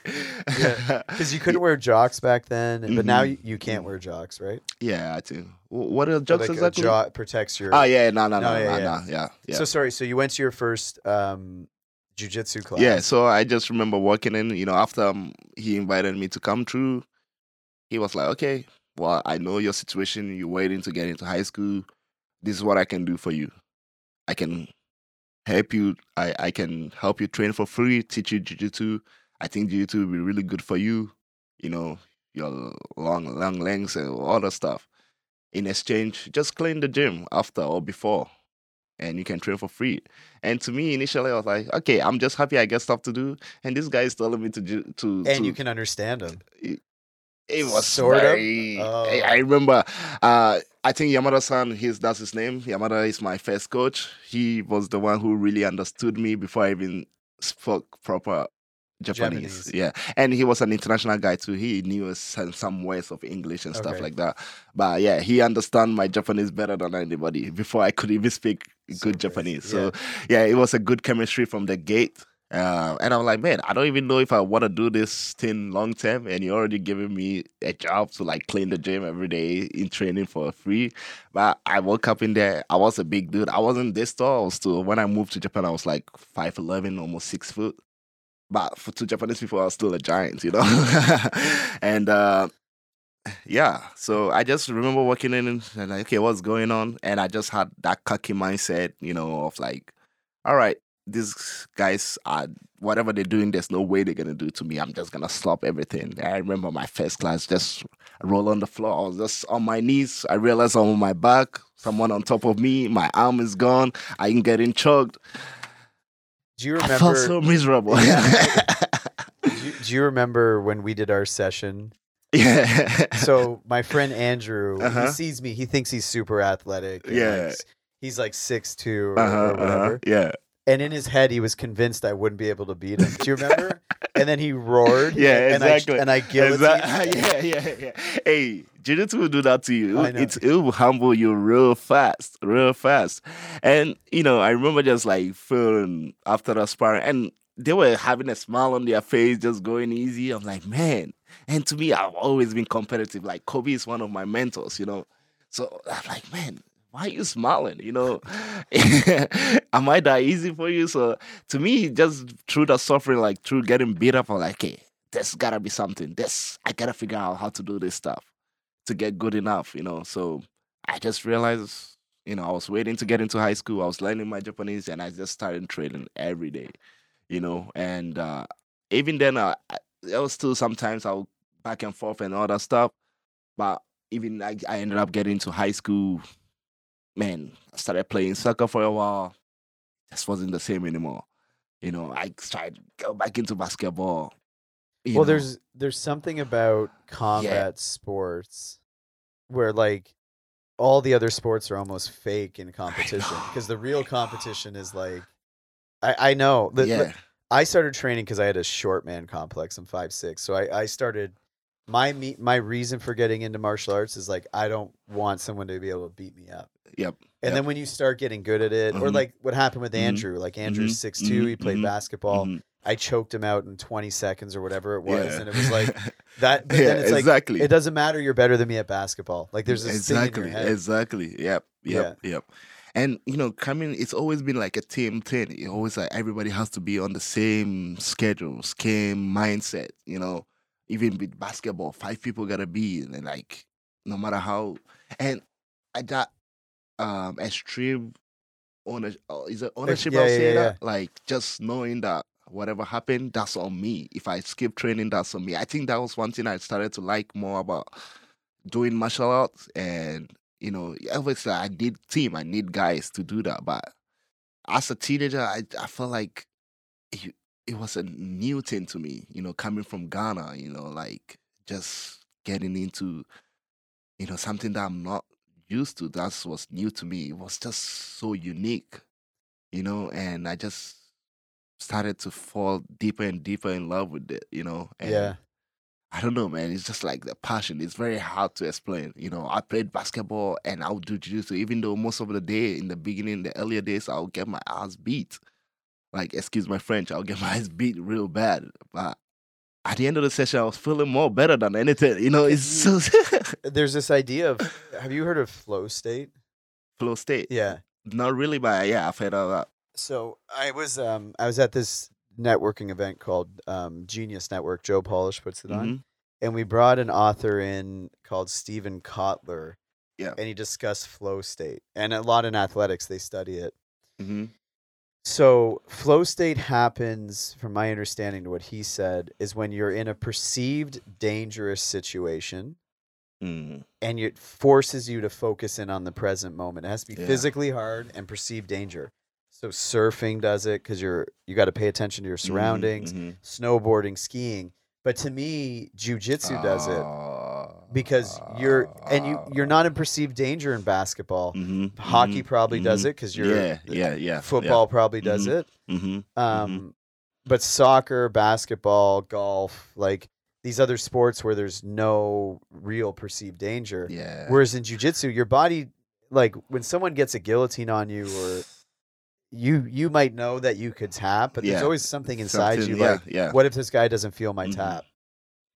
Yeah, Because you couldn't wear jocks back then, but now Mhm. you, you can't wear jocks, right? Yeah, I. Wh- What are So, jokes like exactly? a jock protects your. Oh yeah, no, no, no, No, no, yeah, no, yeah. no, yeah, yeah. So sorry. So you went to your first um, jujitsu class. Yeah, so I just remember walking in, you know, after um, he invited me to come through, he was like, okay, well, I know your situation. You're waiting to get into high school. This is what I can do for you. I can help you. I, I can help you train for free, teach you jiu-jitsu. I think jiu-jitsu will be really good for you. You know, your long, long legs and all that stuff. In exchange, just clean the gym after or before. and you can train for free. And to me, initially, I was like, okay, I'm just happy I get stuff to do. And this guy is telling me to ju- to And to, you can understand him. It was Sort of? Oh. I, I remember. Uh, I think Yamada-san, his that's his name. Yamada is my first coach. He was the one who really understood me before I even spoke proper Japanese. Japanese. Yeah, and he was an international guy too. He knew some, some words of English and stuff Okay. like that. But yeah, he understand my Japanese better than anybody before I could even speak good crazy. Japanese. So yeah, it was a good chemistry from the gate. Uh, and I'm like, man, I don't even know if I want to do this thing long term. And you're already giving me a job to like clean the gym every day in training for free. But I woke up in there. I was a big dude. I wasn't this tall. I was still, when I moved to Japan, I was like 5'11, almost six foot. But for to Japanese people, I was still a giant, you know? and uh, yeah, so I just remember walking in and like, okay, what's going on? And I just had that cocky mindset, you know, of like, all right, these guys are whatever they're doing, there's no way they're gonna do to me. I'm just gonna stop everything. I remember my first class just roll on the floor. I was just on my knees. I realized I'm on my back, someone on top of me, my arm is gone, I am getting choked. Do you remember I felt so miserable. Yeah. do, you, do you remember when we did our session? yeah. So my friend Andrew, he Uh-huh. sees me. He thinks he's super athletic. Yeah. like, he's like six two or, uh-huh, or whatever. uh-huh, yeah. And in his head, he was convinced I wouldn't be able to beat him. Do you remember? and then he roared. Yeah, and I- exactly. And I, guillotined. Exactly. yeah, yeah, yeah. Hey, jiu-jitsu will do that to you. It's it will humble you real fast, real fast. And you know, I remember just like feeling after the sparring, and they were having a smile on their face, just going easy. I'm like, man. And to me, I've always been competitive. Like Kobe is one of my mentors, you know. So I'm like, man, why are you smiling? You know, am I that easy for you? So to me, just through the suffering, like through getting beat up, I'm like, hey, there's gotta be something. This I gotta figure out how to do this stuff to get good enough, you know. So I just realized, you know, I was waiting to get into high school. I was learning my Japanese, and I just started training every day, you know. And uh, even then, uh, I- there was still sometimes I'll back and forth and all that stuff. But even I, I ended up getting to high school. Man, I started playing soccer for a while. Just wasn't the same anymore. You know, I tried to go back into basketball. well, know. there's there's something about combat sports where like all the other sports are almost fake in competition because the real competition is like I I know that yeah, I started training because I had a short man complex. I'm five six, so I I started my me my reason for getting into martial arts is like I don't want someone to be able to beat me up. yep. And Yep. then when you start getting good at it, or Mhm. like what happened with Mhm. Andrew, like Andrew's Mhm. six two, he played basketball. I choked him out in 20 seconds or whatever it was, Yeah. and it was like that. But yeah, then it's like exactly. it doesn't matter. You're better than me at basketball. Like there's this exactly, thing in your head. exactly. Yep, yep, yep. And you know, coming, it's always been like a team thing. It always like everybody has to be on the same schedule, same mindset. You know, even with basketball, five people gotta be and like no matter how. And I got um extreme ownership. Is it ownership? yeah, I'll yeah, say yeah, that. Like just knowing that whatever happened, that's on me. If I skip training, that's on me. I think that was one thing I started to like more about doing martial arts and you know obviously i need team i need guys to do that but as a teenager i, I felt like it, it was a new thing to me you know coming from ghana you know like just getting into you know something that i'm not used to that was new to me it was just so unique you know and i just started to fall deeper and deeper in love with it you know and yeah. I don't know, man. It's just like the passion. It's very hard to explain. You know, I played basketball and I would do jiu-jitsu, even though most of the day in the beginning, the earlier days, I would get my ass beat. Like, excuse my French, I'll get my ass beat real bad. But at the end of the session, I was feeling more better than anything. You know, it's so There's this idea of have you heard of flow state? flow state. Yeah. Not really, but yeah, I've heard of that. So I was um I was at this networking event called um, Genius Network. Joe Polish puts it on, Mhm. and we brought an author in called Steven Kotler. Yeah. and he discussed flow state, and a lot in athletics they study it. Mhm. So flow state happens, from my understanding to what he said, is when you're in a perceived dangerous situation Mm. and it forces you to focus in on the present moment. It has to be Yeah. physically hard and perceived danger. So surfing does it because you're you got to pay attention to your surroundings. Mhm, Snowboarding, skiing, but to me, jujitsu does it it because you're and you you're not in perceived danger in basketball. Hockey probably does it because you're Mm-hmm. Yeah, yeah, yeah. football probably does Mhm. it. hmm Um, but soccer, basketball, golf, like these other sports where there's no real perceived danger. Yeah. Whereas in jujitsu, your body, like when someone gets a guillotine on you, or you you might know that you could tap, but there's always something inside Something- you. yeah, Like, yeah. what if this guy doesn't feel my tap?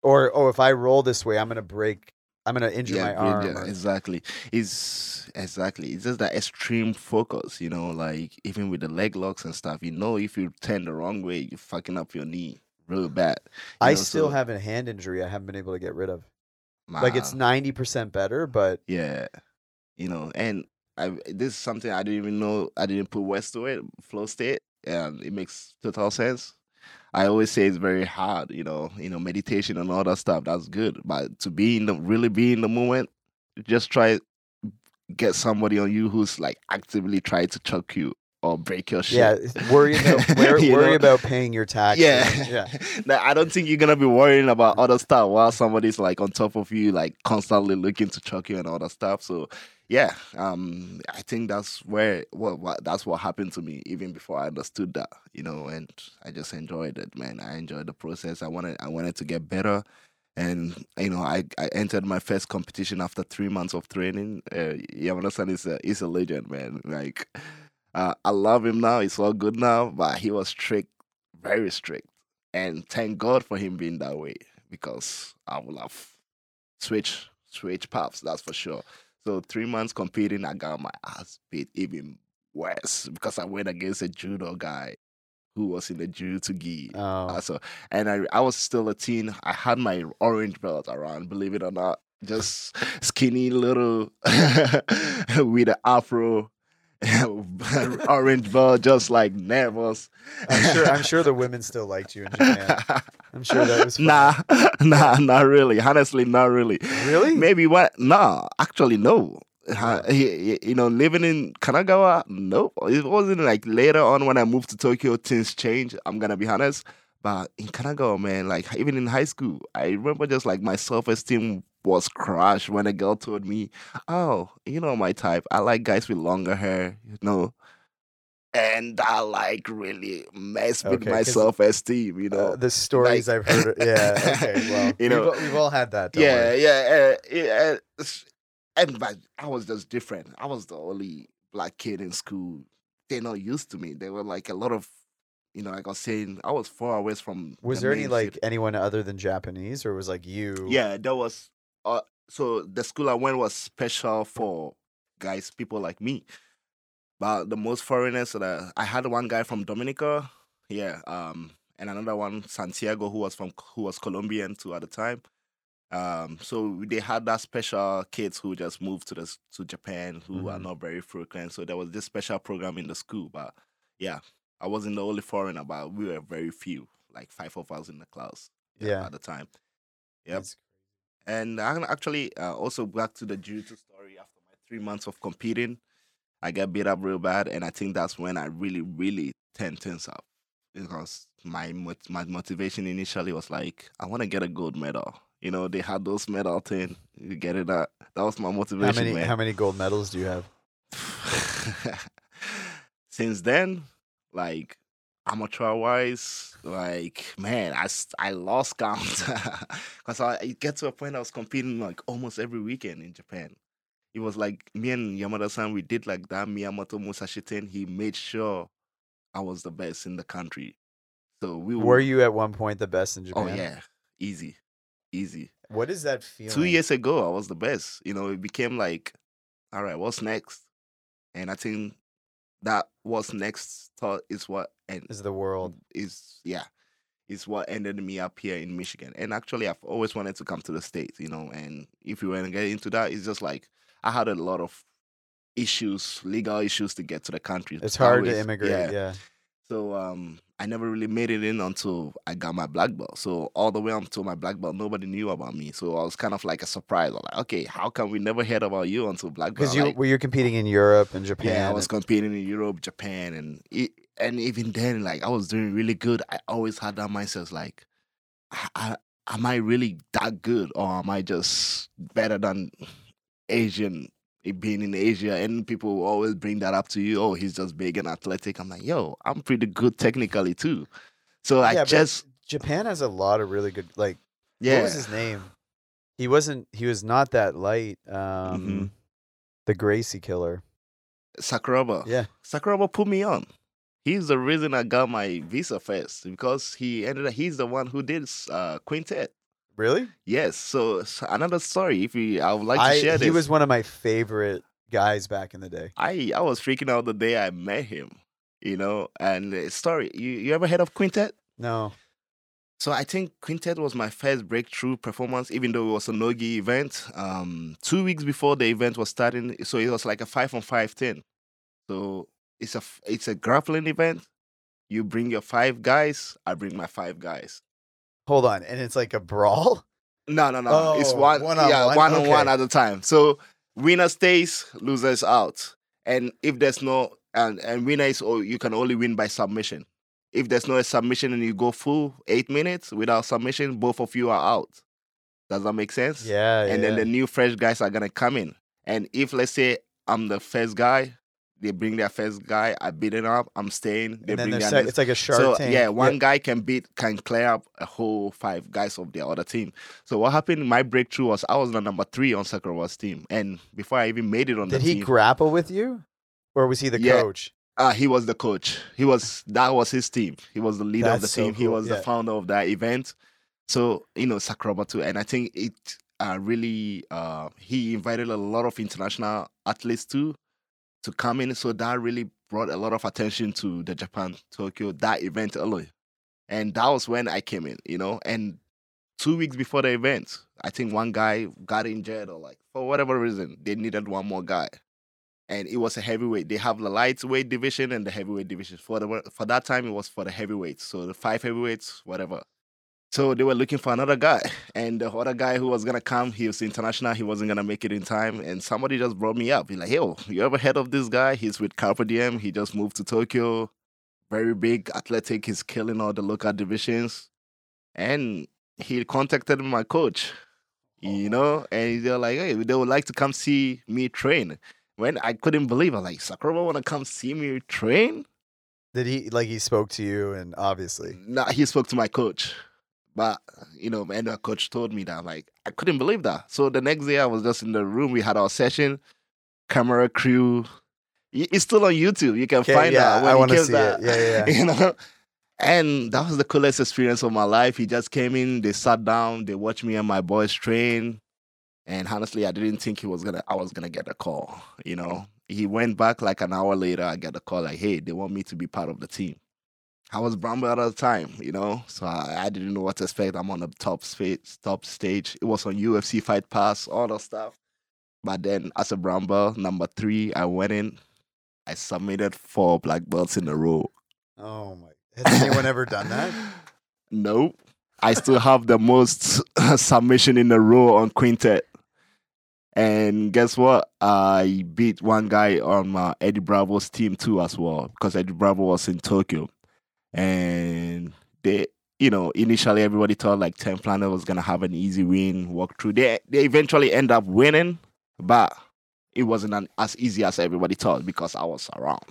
Or oh, if I roll this way, I'm gonna break. I'm gonna injure my arm. yeah, exactly. It's exactly. It's just that extreme focus, you know, like even with the leg locks and stuff, you know, if you turn the wrong way, you're fucking up your knee really bad. I know, still so- have a hand injury. I haven't been able to get rid of. Like it's ninety percent better, but Yeah, you know, and I this is something I didn't even know. I didn't put words to it. Flow state, and it makes total sense. I always say it's very hard, you know, you know, meditation and all that stuff. That's good, but to be in the really be in the moment, just try get somebody on you who's like actively trying to choke you or break your shit. yeah, worry about worry, worry about paying your taxes. Yeah. yeah. Now, I don't think you're gonna be worrying about other stuff while somebody's like on top of you, like constantly looking to choke you and all that stuff. So yeah, um, I think that's where what, what that's what happened to me even before I understood that, you know, and I just enjoyed it, man. I enjoyed the process. I wanted I wanted to get better. And you know, I, I entered my first competition after three months of training. Uh, Yamada-san is a is a legend, man. Like, uh, I love him now. It's all good now, but he was strict, very strict. And thank God for him being that way because I would have switched switch paths, that's for sure. So three months competing, I got my ass beat even worse because I went against a judo guy who was in the jiu-jitsu gi. Oh. Uh, so and I I was still a teen. I had my orange belt around, believe it or not. Just skinny little with an afro orange ball, just like nervous. I'm sure. I'm sure the women still liked you in Japan. I'm sure that was fun. Nah, nah, not really. Honestly, not really. Really? Maybe what? Nah, actually, no. Uh, you know, living in Kanagawa, nope. It wasn't like later on when I moved to Tokyo, things changed. I'm gonna be honest. But in Kanagawa, man, like even in high school, I remember just like my self esteem was crushed when a girl told me, "Oh, you know my type. I like guys with longer hair." You know. And I like really messed with Okay, my 'cause, self esteem, you know. Uh, the stories like- I've heard. Yeah. Okay. Well, You know- we've, all- we've all had that. Don't yeah, yeah, uh, yeah. uh, And but I was just different. I was the only black kid in school. They're not used to me. They were like a lot of, you know, like I was saying, I was far away from. Was the there any like city. anyone other than Japanese, or was like you? Yeah, there was. Uh, so the school I went was special for guys, people like me. But the most foreigners that I, I had one guy from Dominica, yeah, um, and another one Santiago who was from who was Colombian too at the time. Um, so they had that special kids who just moved to the to Japan who are Mhm. not very frequent. So there was this special program in the school. But yeah, I wasn't the only foreigner, but we were very few, like five of us in the class. Yeah. at the time. Yep. That's- And I actually uh, also back to the jiu-jitsu story after my three months of competing, I got beat up real bad, and I think that's when I really, really turned things up because my my motivation initially was like, I want to get a gold medal. You know, they had those medal thing. You get it? That that was my motivation. How many man. how many gold medals do you have? Since then, like amateur wise, like man, I, I lost count because I it get to a point I was competing like almost every weekend in Japan. It was like me and Yamada-san, we did like that Miyamoto Musashi thing. He made sure I was the best in the country. So we Were you at one point the best in oh, Japan? Oh yeah, easy, easy. What is that feeling? Two years ago, I was the best. You know, it became like, all right, what's next? And I think that what's next thought is what and is the world. is yeah, is what ended me up here in Michigan. And actually, I've always wanted to come to the states. You know, and if you want to get into that, it's just like I had a lot of issues, legal issues to get to the country. It's hard to Always- immigrate. Yeah. So um, I never really made it in until I got my black belt. So all the way until my black belt, nobody knew about me. So I was kind of like a surprise. I'm like, okay, how come we never heard about you until black belt? Because you Like, were you competing in Europe and Japan? yeah, I was competing in Europe, Japan, and it, and even then, like I was doing really good. I always had that mindset, like, I, I, am I really that good, or am I just better than Asian? Being in Asia, and people always bring that up to you. Oh, he's just big and athletic. I'm like, yo, I'm pretty good technically too. So I Yeah, but just, Japan has a lot of really good like. yeah, What was his name? He wasn't. He was not that light. Um, Mm-hmm. the Gracie killer. Sakuraba. Yeah. Sakuraba put me on. He's the reason I got my visa first because he ended up, he's the one who did uh, quintet. Really? Yes. So, another story. If you, I would like to I, share this. he was one of my favorite guys back in the day. I I was freaking out the day I met him. You know, and uh, story. You you ever heard of quintet? No. So I think quintet was my first breakthrough performance, even though it was a nogi event. Um, two weeks before the event was starting, so it was like a five on five thing. So it's a it's a grappling event. You bring your five guys, I bring my five guys. Hold on, and it's like a brawl. No, no, no. it's Oh, one, one-on-one? yeah, one on one at a time. So winner stays, loser is out. And if there's no and and winner is oh, you can only win by submission. If there's no submission and you go full eight minutes without submission, both of you are out. Does that make sense? Yeah, And then the new fresh guys are gonna come in. And if let's say I'm the first guy, they bring their first guy, I beat it up, I'm staying. They and then bring their se- next it's like a shark so tank. yeah, one guy can beat can clear up a whole five guys of the other team. So what happened? My breakthrough was I was the number three on Sakura's team, and before I even made it on the Did he team, grapple with you, or was he the Yeah. coach? uh, he was the coach. He was that was his team. He was the leader of the so team. He was yeah. the founder of that event. So you know Sakuraba too, and I think it uh, really uh, he invited a lot of international athletes too to come in. So that really brought a lot of attention to the Japan Tokyo that event alone, and that was when I came in. You know, and two weeks before the event, I think one guy got injured or like for whatever reason they needed one more guy and it was a heavyweight. They have the lightweight division and the heavyweight division. For the for that time, it was for the heavyweights. So the five heavyweights, whatever. So they were looking for another guy, and the other guy who was gonna come, he was international. He wasn't gonna make it in time, and somebody just brought me up. He's like, "Yo, you ever heard of this guy? He's with Carpe Diem. He just moved to Tokyo. Very big, athletic. He's killing all the local divisions." And he contacted my coach, you oh. know, and they're like, "Hey, they would like to come see me train." when I couldn't believe, I was like, Sakuraba want to come see me train? Did he like he spoke to you and obviously Nah, he spoke to my coach. But, you know, and the coach told me that. Like, I couldn't believe that. So the next day, I was just in the room. We had our session, camera crew. It's still on YouTube. You can Okay, find yeah, that. I wanna see back. it. Yeah, yeah, yeah. you know? And that was the coolest experience of my life. He just came in, they sat down, they watched me and my boys train. And honestly, I didn't think he was gonna I was gonna get a call, you know. He went back like an hour later, I got a call like, hey, they want me to be part of the team. I was brown belt at the time, you know, so I, I didn't know what to expect. I'm on the top space, top stage. It was on UFC Fight Pass, all that stuff. But then, as a brown belt, number three, I went in. I submitted four black belts in a row. Oh my has anyone ever done that? Nope. I still have the most submission in a row on quintet. And guess what? I beat one guy on my Eddie Bravo's team too as well because Eddie Bravo was in Tokyo. And they, you know, initially everybody thought like 10 Planet was gonna have an easy win, walk through. They they eventually end up winning, but it wasn't an, as easy as everybody thought because I was around.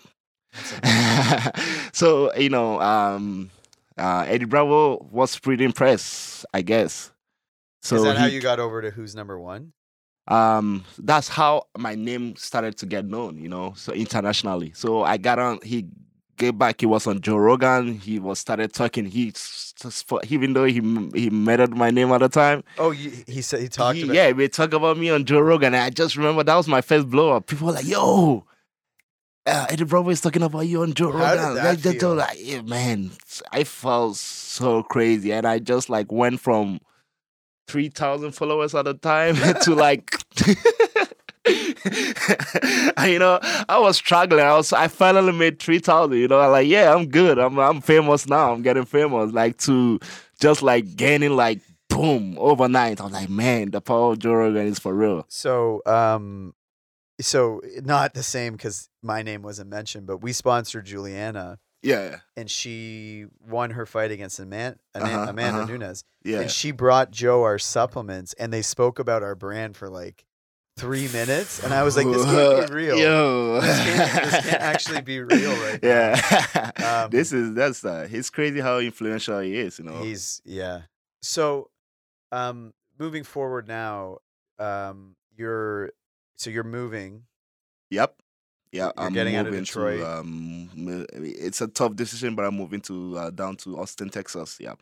so you know, um, uh, Eddie Bravo was pretty impressed, I guess. So Is that how you got over to who's number one? um, that's how my name started to get known, you know, so internationally. So I got on. He gave back. He was on Joe Rogan. He was started talking. He s- s- for- even though he he murdered my name at the time. Oh, you, he said he talked he- about. yeah, we talk about me on Joe Rogan. And I just remember that was my first blow up. People were like, "Yo." Uh, Eddie Bravo is talking about you on Joe How did Rogan. that Like, they told- like, yeah, man, I felt so crazy, and I just like went from three thousand followers at a time to like And, you know, I was struggling. I was, I finally made three thousand. You know, I'm like, yeah, I'm good. I'm, I'm famous now. I'm getting famous. Like to just like gaining like boom overnight. I'm like, man, the power of Joe Rogan is for real. So, um, so not the same because my name wasn't mentioned, but we sponsored Julianna, Yeah, and she won her fight against Amanda, Uh-huh, Amanda uh-huh. Nunes, yeah. and she brought Joe our supplements, and they spoke about our brand for like three minutes, and I was like, this can't be real. Yo, This can't- this can't actually be real right now. Yeah, Um, this is that's uh, it's crazy how influential he is. You know, He's yeah. So, um, moving forward now, um, you're so you're moving. Yep. Yeah, You're I'm getting out of Detroit. To, um, it's a tough decision, but I'm moving to uh, down to Austin, Texas. Yep.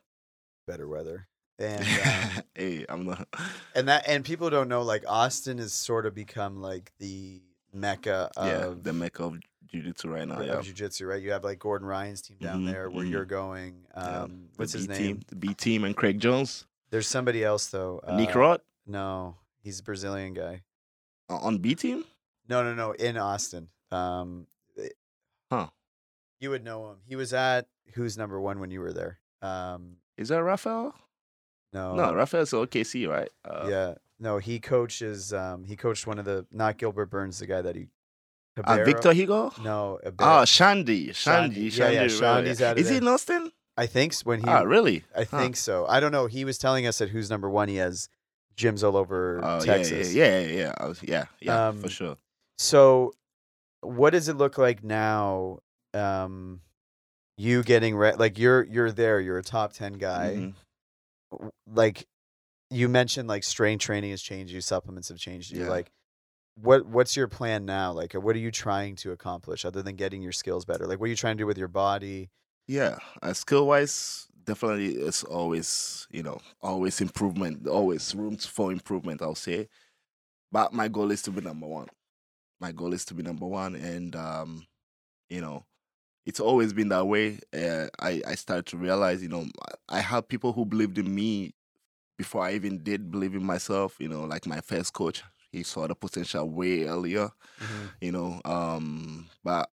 Better weather, and um, hey, I'm not. and that and people don't know like Austin has sort of become like the mecca of yeah, the mecca of jiu-jitsu right now. of Yeah. jiu-jitsu, right? You have like Gordon Ryan's team down Mhm, there where mhm. you're going. Yeah, Um, the what's his name? Team, the B team, and Craig Jones, There's somebody else though. Nick uh, Rod No, he's a Brazilian guy. uh, on B team. No, no, no. In Austin. Um, Huh. You would know him. He was at who's number one when you were there. Um, Is that Rafael? No, No, Rafael's OKC, right? Uh, Oh. yeah, no. He coaches. Um, he coached one of the not Gilbert Burns, the guy that he. Uh, Victor Hugo. No, Oh, Abero. Shandy, Shandy, Shandy. Yeah, yeah, Shandy. right, Shandy's yeah. out of Is he there. in Austin? I think s- when he. ah, really? I Huh. think so. I don't know. He was telling us that who's number one. He has gyms all over Oh, Texas. yeah, yeah, yeah, yeah, yeah. Was- yeah, yeah, Um, for sure. So, what does it look like now? Um, you getting re- like you're you're there. You're a top ten guy. Mhm. Like you mentioned, like strength training has changed you. Supplements have changed you. Yeah. Like, what what's your plan now? Like, what are you trying to accomplish other than getting your skills better? Like, what are you trying to do with your body? Yeah, uh, skill wise, definitely it's always you know always improvement, always room for improvement. I'll say, but my goal is to be number one. My goal is to be number one, and um, you know, it's always been that way. Uh, I I started to realize, you know, I had people who believed in me before I even did believe in myself. You know, like my first coach, he saw the potential way earlier you know um but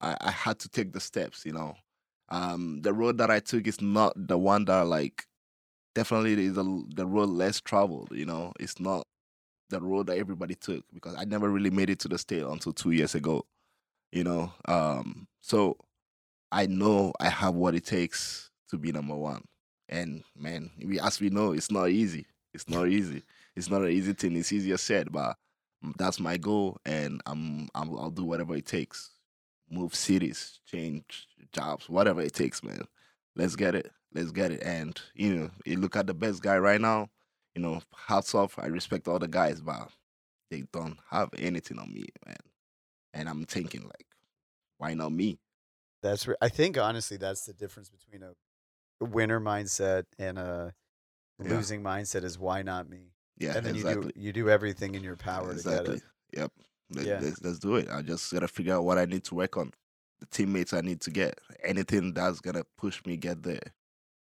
I, I had to take the steps you know um the road that i took is not the one that like definitely is the, the road less traveled you know it's not the road that everybody took because i never really made it to the state until two years ago you know um so i know i have what it takes to be number one. And man we as we know it's not easy. It's not easy. It's not an easy thing. It's easier said but that's my goal and I'm, I'm i'll do whatever it takes. Move cities change jobs whatever it takes man. Let's get it. Let's get it. And you know you look at the best guy right now you know hats off. I respect all the guys but they don't have anything on me man. And i'm thinking like why not me That's re- I think honestly that's the difference between a winner mindset and a Yeah. losing mindset is why not me? yeah and then exactly you do you do everything in your power to exactly get it. yep Let, Yeah. let's, let's do it i just gotta figure out what i need to work on the teammates i need to get anything that's gonna push me get there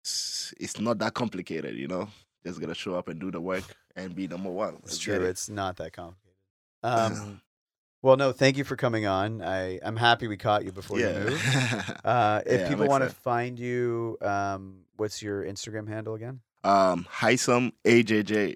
it's, it's not that complicated you know just gotta show up and do the work and be number one It's true. it. It's not that complicated. Um, well, no, thank you for coming on. I I'm happy we caught you before you moved. Uh, if Yeah, people want to find you, um, what's your Instagram handle again? um Haisam AJJ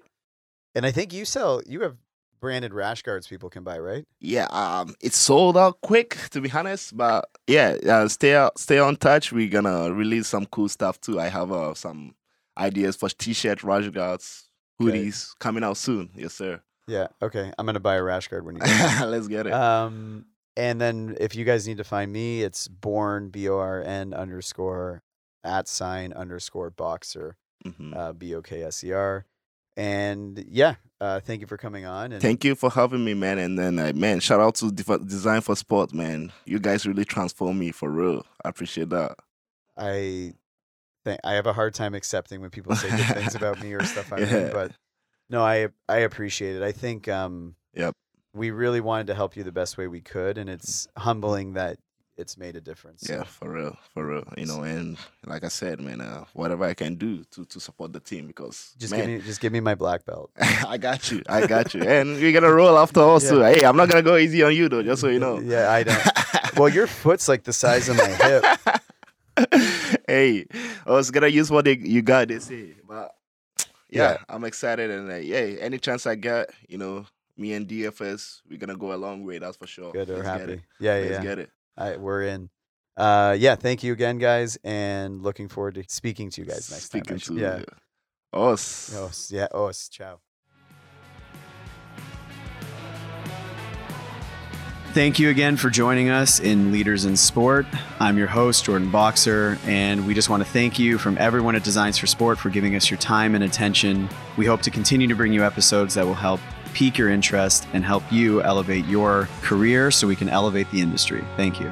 And I think you sell you have branded rash guards people can buy, right? yeah um it's sold out quick to be honest but yeah uh, stay out stay on touch we're gonna release some cool stuff too i have uh, some ideas for t-shirt rash guards Okay. hoodies coming out soon yes sir Yeah. Okay. I'm gonna buy a rash guard when you. let's get it um, and then if you guys need to find me, it's born b o r n underscore at sign underscore Bokser Mhm. uh, b o k s e r. And yeah, uh, thank you for coming on. And thank you for having me man and then uh, man shout out to Def- design for sport man you guys really transform me for real i appreciate that I think I have a hard time accepting when people say good things about me or stuff I'm in, Yeah. but no, I I appreciate it. I think um Yep. we really wanted to help you the best way we could, and it's humbling that it's made a difference. Yeah, for real, for real. You know, and like I said, man, uh, whatever I can do to to support the team because Just man, give me just give me my black belt. I got you, I got you, and we're gonna roll after also. Hey, I'm not gonna go easy on you though, just so you know. Yeah, I don't. well, your foot's like the size of my hip. hey, I was gonna use what they, you got. They say, but yeah, Yeah. I'm excited and uh, yeah, any chance I get, you know, me and DFS, we're gonna go a long way. That's for sure. Good Let's get happy. it. Yeah, yeah. Let's yeah. get it. I, we're in. Uh, yeah, thank you again, guys, and looking forward to speaking to you guys next Speaking time. I to yeah. us. Os, yeah, os. Ciao. Thank you again for joining us in Leaders in Sport. I'm your host, Jordan Bokser, and we just want to thank you from everyone at Designs for Sport for giving us your time and attention. We hope to continue to bring you episodes that will help pique your interest and help you elevate your career so we can elevate the industry. Thank you.